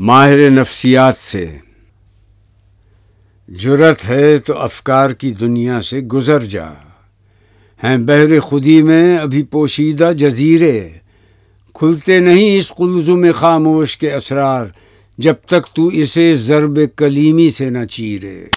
ماہر نفسیات سے۔ جرت ہے تو افکار کی دنیا سے گزر جا۔ ہیں بحر خودی میں ابھی پوشیدہ جزیرے۔ کھلتے نہیں اس قلزم خاموش کے اسرار۔ جب تک تو اسے ضرب کلیمی سے نہ چیرے۔